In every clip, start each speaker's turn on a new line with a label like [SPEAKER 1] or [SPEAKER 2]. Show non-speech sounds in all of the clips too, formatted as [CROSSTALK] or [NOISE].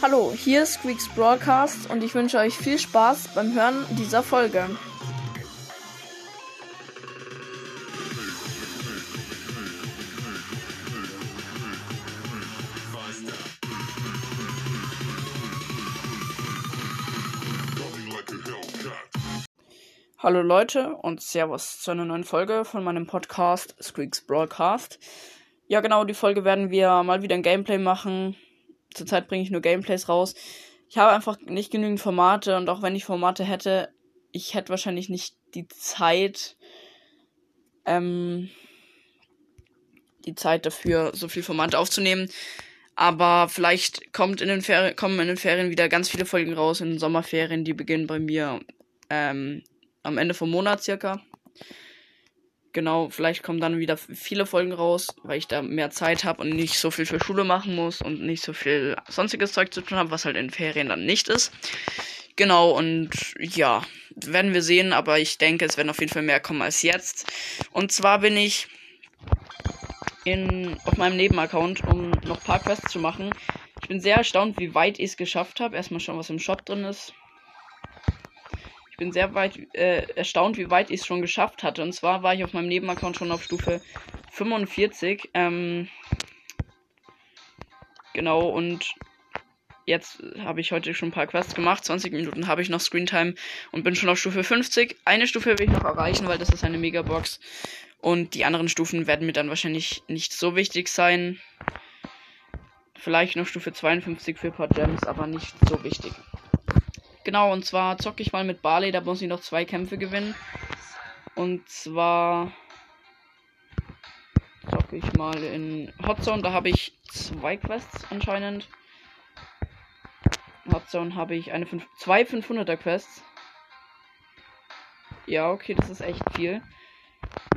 [SPEAKER 1] Hallo, hier ist Squeaks Broadcast und ich wünsche euch viel Spaß beim Hören dieser Folge. Hallo Leute und Servus zu einer neuen Folge von meinem Podcast Squeaks Broadcast. Ja, genau, die Folge werden wir mal wieder ein Gameplay machen. Zurzeit bringe ich nur Gameplays raus. Ich habe einfach nicht genügend Formate und auch wenn ich Formate hätte, ich hätte wahrscheinlich nicht die Zeit, ähm, die Zeit dafür, so viel Formate aufzunehmen. Aber vielleicht kommt in den Ferien, kommen in den Ferien wieder ganz viele Folgen raus, in den Sommerferien, die beginnen bei mir ähm, am Ende vom Monat circa. Genau, vielleicht kommen dann wieder viele Folgen raus, weil ich da mehr Zeit habe und nicht so viel für Schule machen muss und nicht so viel sonstiges Zeug zu tun habe, was halt in Ferien dann nicht ist. Genau, und ja, werden wir sehen, aber ich denke, es werden auf jeden Fall mehr kommen als jetzt. Und zwar bin ich in, auf meinem Nebenaccount, um noch ein paar Quests zu machen. Ich bin sehr erstaunt, wie weit ich es geschafft habe. Erstmal schauen, was im Shop drin ist bin sehr weit äh, erstaunt, wie weit ich es schon geschafft hatte. Und zwar war ich auf meinem Nebenaccount schon auf Stufe 45. Ähm, genau, und jetzt habe ich heute schon ein paar Quests gemacht. 20 Minuten habe ich noch Screentime und bin schon auf Stufe 50. Eine Stufe will ich noch erreichen, weil das ist eine Megabox. Und die anderen Stufen werden mir dann wahrscheinlich nicht so wichtig sein. Vielleicht noch Stufe 52 für ein paar Gems, aber nicht so wichtig. Genau, und zwar zocke ich mal mit Barley, da muss ich noch zwei Kämpfe gewinnen. Und zwar zocke ich mal in Hotzone, da habe ich zwei Quests anscheinend. In Hotzone habe ich eine fünf, zwei 500er Quests. Ja, okay, das ist echt viel.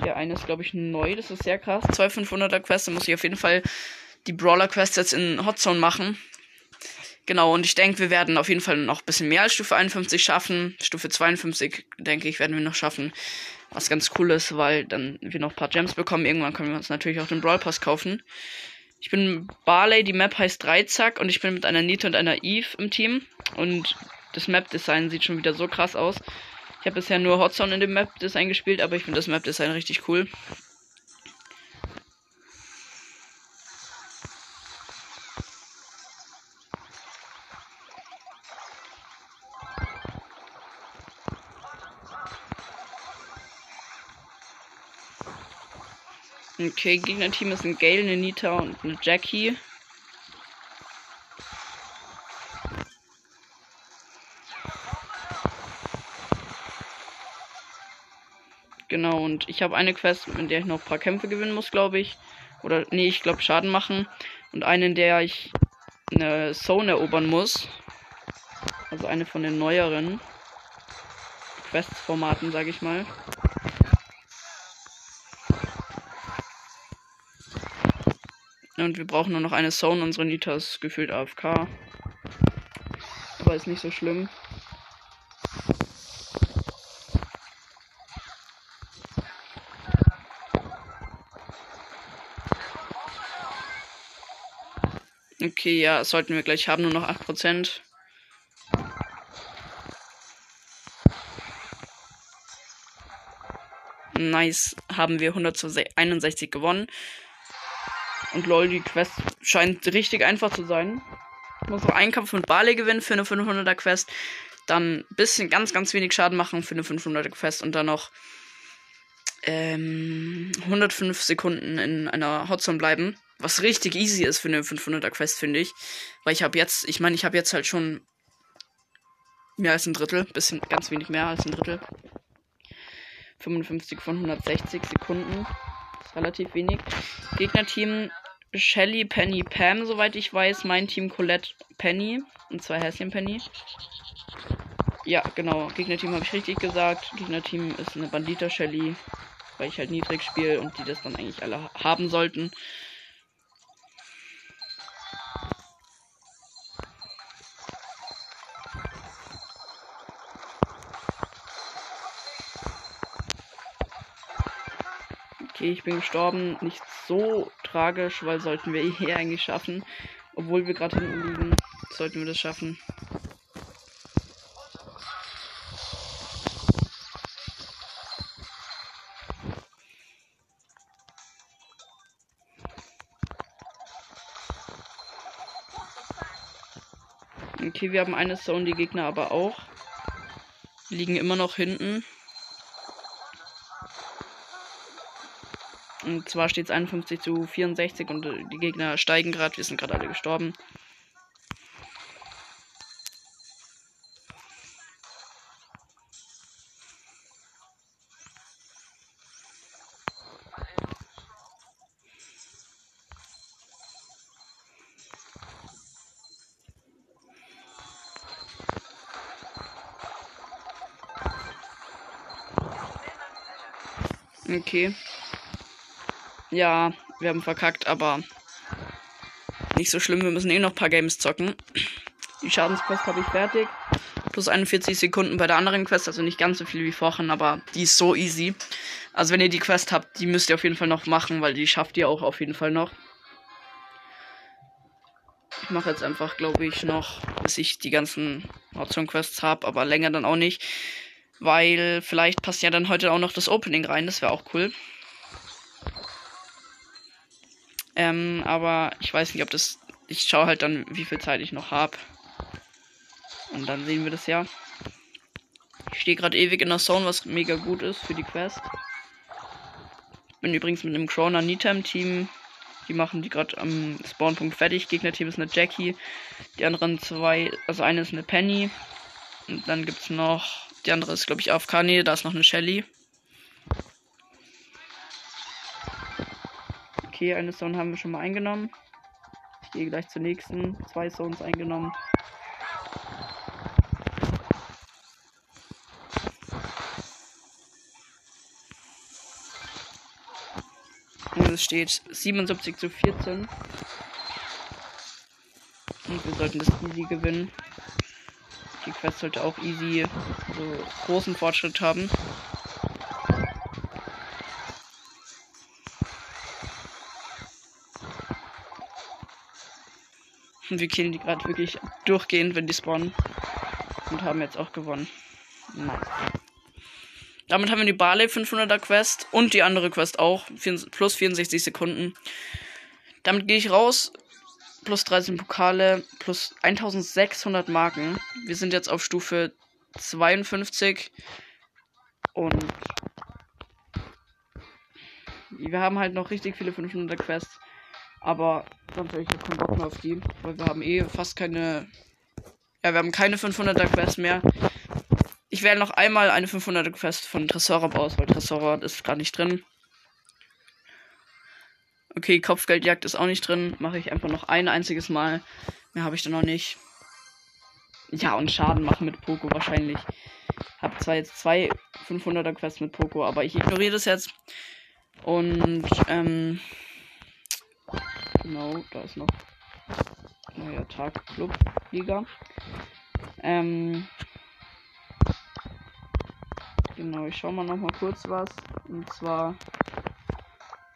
[SPEAKER 1] Der eine ist, glaube ich, neu, das ist sehr krass. Zwei 500er Quests, da muss ich auf jeden Fall die Brawler Quests jetzt in Hotzone machen. Genau, und ich denke, wir werden auf jeden Fall noch ein bisschen mehr als Stufe 51 schaffen. Stufe 52, denke ich, werden wir noch schaffen. Was ganz cool ist, weil dann wir noch ein paar Gems bekommen. Irgendwann können wir uns natürlich auch den Brawl Pass kaufen. Ich bin Barley, die Map heißt Dreizack und ich bin mit einer Nita und einer Eve im Team. Und das Map-Design sieht schon wieder so krass aus. Ich habe bisher nur Hotzone in dem Map-Design gespielt, aber ich finde das Map-Design richtig cool. Okay, Gegnerteam ist ein Gale, eine Nita und eine Jackie. Genau, und ich habe eine Quest, in der ich noch ein paar Kämpfe gewinnen muss, glaube ich. Oder, nee, ich glaube Schaden machen. Und eine, in der ich eine Zone erobern muss. Also eine von den neueren Quest-Formaten, sage ich mal. Und wir brauchen nur noch eine Zone. Unsere Nita ist gefühlt AFK. Aber ist nicht so schlimm. Okay, ja, sollten wir gleich haben, nur noch 8%. Nice, haben wir 161 gewonnen. Und lol, die Quest scheint richtig einfach zu sein. Ich muss noch einen Kampf mit Barley gewinnen für eine 500er Quest. Dann ein bisschen ganz, ganz wenig Schaden machen für eine 500er Quest. Und dann noch ähm, 105 Sekunden in einer Hotzone bleiben. Was richtig easy ist für eine 500er Quest, finde ich. Weil ich habe jetzt, ich meine, ich habe jetzt halt schon mehr als ein Drittel. Bisschen, ganz wenig mehr als ein Drittel. 55 von 160 Sekunden. ist relativ wenig. Gegnerteam Shelly, Penny, Pam, soweit ich weiß. Mein Team Colette, Penny. Und zwei Häschen Penny. Ja, genau. Gegnerteam habe ich richtig gesagt. Gegnerteam ist eine Bandita Shelly. Weil ich halt niedrig spiele und die das dann eigentlich alle haben sollten. Okay, ich bin gestorben. Nicht so tragisch, weil sollten wir [LAUGHS] hier eigentlich schaffen. Obwohl wir gerade hinten liegen, sollten wir das schaffen. Okay, wir haben eine Zone, die Gegner aber auch. Liegen immer noch hinten. Und zwar steht es 51 zu 64 und äh, die Gegner steigen gerade. Wir sind gerade alle gestorben. Okay. Ja, wir haben verkackt, aber nicht so schlimm. Wir müssen eh noch ein paar Games zocken. Die Schadensquest habe ich fertig. Plus 41 Sekunden bei der anderen Quest, also nicht ganz so viel wie vorhin, aber die ist so easy. Also wenn ihr die Quest habt, die müsst ihr auf jeden Fall noch machen, weil die schafft ihr auch auf jeden Fall noch. Ich mache jetzt einfach, glaube ich, noch, bis ich die ganzen Hotzone-Quests habe, aber länger dann auch nicht. Weil vielleicht passt ja dann heute auch noch das Opening rein, das wäre auch cool. Ähm, aber ich weiß nicht, ob das. Ich schaue halt dann, wie viel Zeit ich noch habe. Und dann sehen wir das ja. Ich stehe gerade ewig in der Zone, was mega gut ist für die Quest. Bin übrigens mit einem Croner Nitam Team. Die machen die gerade am Spawnpunkt fertig. Gegnerteam ist eine Jackie. Die anderen zwei, also eine ist eine Penny. Und dann gibt es noch, die andere ist glaube ich auf Nee, da ist noch eine Shelly. Okay, eine Zone haben wir schon mal eingenommen. Ich gehe gleich zur nächsten. Zwei Zones eingenommen. Und es steht 77 zu 14. Und wir sollten das easy gewinnen. Die Quest sollte auch easy so großen Fortschritt haben. Und wir killen die gerade wirklich durchgehend, wenn die spawnen. Und haben jetzt auch gewonnen. Nice. Damit haben wir die Barley 500er Quest und die andere Quest auch. Plus 64 Sekunden. Damit gehe ich raus. Plus 13 Pokale. Plus 1600 Marken. Wir sind jetzt auf Stufe 52. Und wir haben halt noch richtig viele 500er Quests. Aber ganz ehrlich, ich habe keinen Bock mehr auf die. Weil wir haben eh fast keine. Ja, wir haben keine 500er Quest mehr. Ich wähle noch einmal eine 500er Quest von Tresorab aus, weil Tresorab ist gar nicht drin. Okay, Kopfgeldjagd ist auch nicht drin. Mache ich einfach noch ein einziges Mal. Mehr habe ich dann noch nicht. Ja, und Schaden machen mit Poco wahrscheinlich. Hab zwar jetzt zwei 500er Quests mit Poco, aber ich ignoriere das jetzt. Und, ähm, Genau, da ist noch neuer Tag Club Liga. Ähm, genau, ich schau mal noch mal kurz was. Und zwar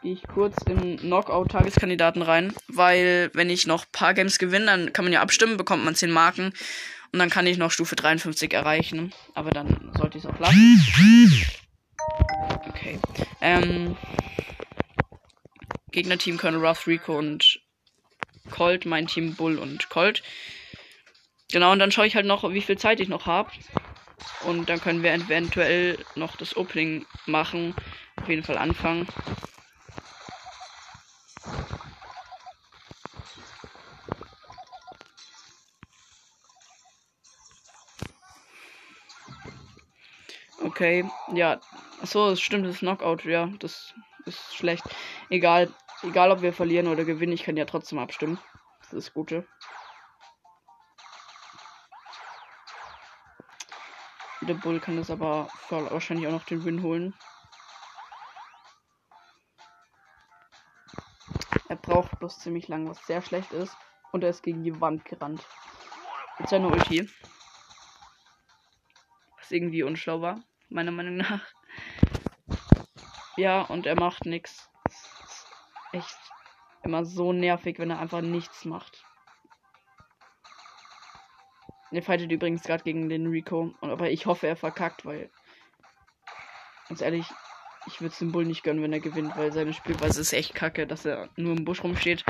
[SPEAKER 1] gehe ich kurz in Knockout-Tageskandidaten rein, weil wenn ich noch paar Games gewinne, dann kann man ja abstimmen, bekommt man 10 Marken und dann kann ich noch Stufe 53 erreichen. Aber dann sollte ich es auch lassen. Okay. Ähm, Gegnerteam Colonel Ruff, Rico und Colt, mein Team Bull und Colt. Genau, und dann schaue ich halt noch, wie viel Zeit ich noch habe. Und dann können wir eventuell noch das Opening machen. Auf jeden Fall anfangen. Okay, ja. Achso, es stimmt, das Knockout, ja, das ist schlecht. Egal. Egal, ob wir verlieren oder gewinnen, ich kann ja trotzdem abstimmen. Das ist das Gute. Der Bull kann das aber wahrscheinlich auch noch den Win holen. Er braucht bloß ziemlich lang, was sehr schlecht ist. Und er ist gegen die Wand gerannt. Mit seiner Ulti. Was irgendwie unschlau war, meiner Meinung nach. Ja, und er macht nichts immer so nervig, wenn er einfach nichts macht. Er fightet übrigens gerade gegen den Rico. Aber ich hoffe, er verkackt, weil. Ganz ehrlich, ich würde es dem Bull nicht gönnen, wenn er gewinnt, weil seine Spielweise ist echt kacke, dass er nur im Busch rumsteht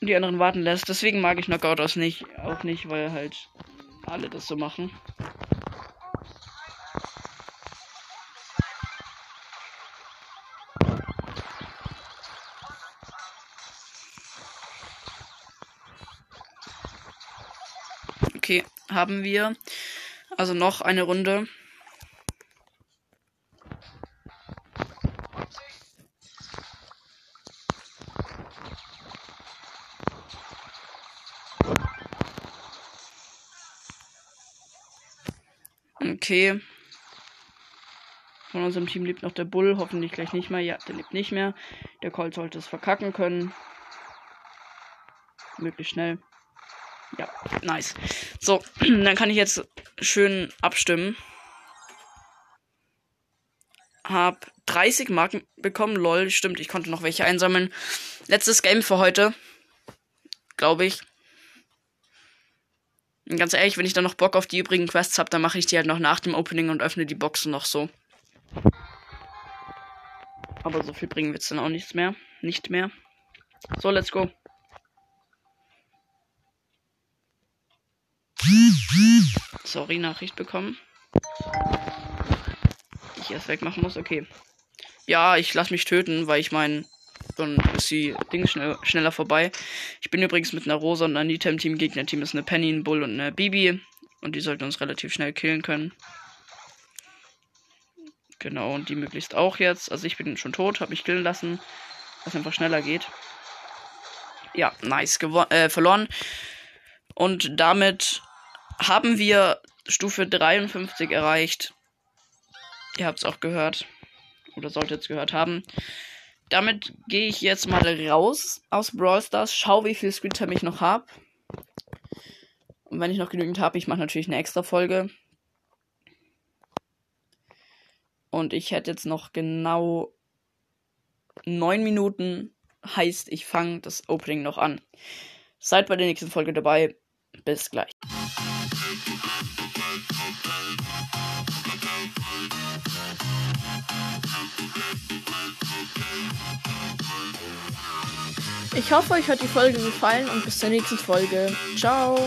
[SPEAKER 1] und die anderen warten lässt. Deswegen mag ich Knockout aus nicht, auch nicht, weil halt alle das so machen. Okay, haben wir also noch eine Runde. Okay. Von unserem Team lebt noch der Bull, hoffentlich gleich nicht mehr. Ja, der lebt nicht mehr. Der Colt sollte es verkacken können. Möglichst schnell. Ja, nice. So, [CLEARS THROAT] dann kann ich jetzt schön abstimmen. Hab 30 Marken bekommen. Lol, stimmt, ich konnte noch welche einsammeln. Letztes Game für heute. Glaube ich. Und ganz ehrlich, wenn ich dann noch Bock auf die übrigen Quests habe, dann mache ich die halt noch nach dem Opening und öffne die Boxen noch so. Aber so viel bringen wir jetzt dann auch nichts mehr. Nicht mehr. So, let's go. Sorry, Nachricht bekommen. Die ich erst wegmachen muss. Okay. Ja, ich lasse mich töten, weil ich meine, dann ist die Ding schnell, schneller vorbei. Ich bin übrigens mit einer Rosa und einer Nita im Team. Gegnerteam ist eine Penny, ein Bull und eine Bibi. Und die sollten uns relativ schnell killen können. Genau, und die möglichst auch jetzt. Also ich bin schon tot, habe mich killen lassen. Was einfach schneller geht. Ja, nice. Äh, verloren. Und damit haben wir Stufe 53 erreicht. Ihr habt es auch gehört. Oder solltet es gehört haben damit gehe ich jetzt mal raus aus Brawl Stars, schau, wie viel Screentime ich noch habe. Und wenn ich noch genügend habe, ich mache natürlich eine extra Folge. Und ich hätte jetzt noch genau neun Minuten. Heißt, ich fange das Opening noch an. Seid bei der nächsten Folge dabei. Bis gleich. Ich hoffe, euch hat die Folge gefallen und bis zur nächsten Folge. Ciao.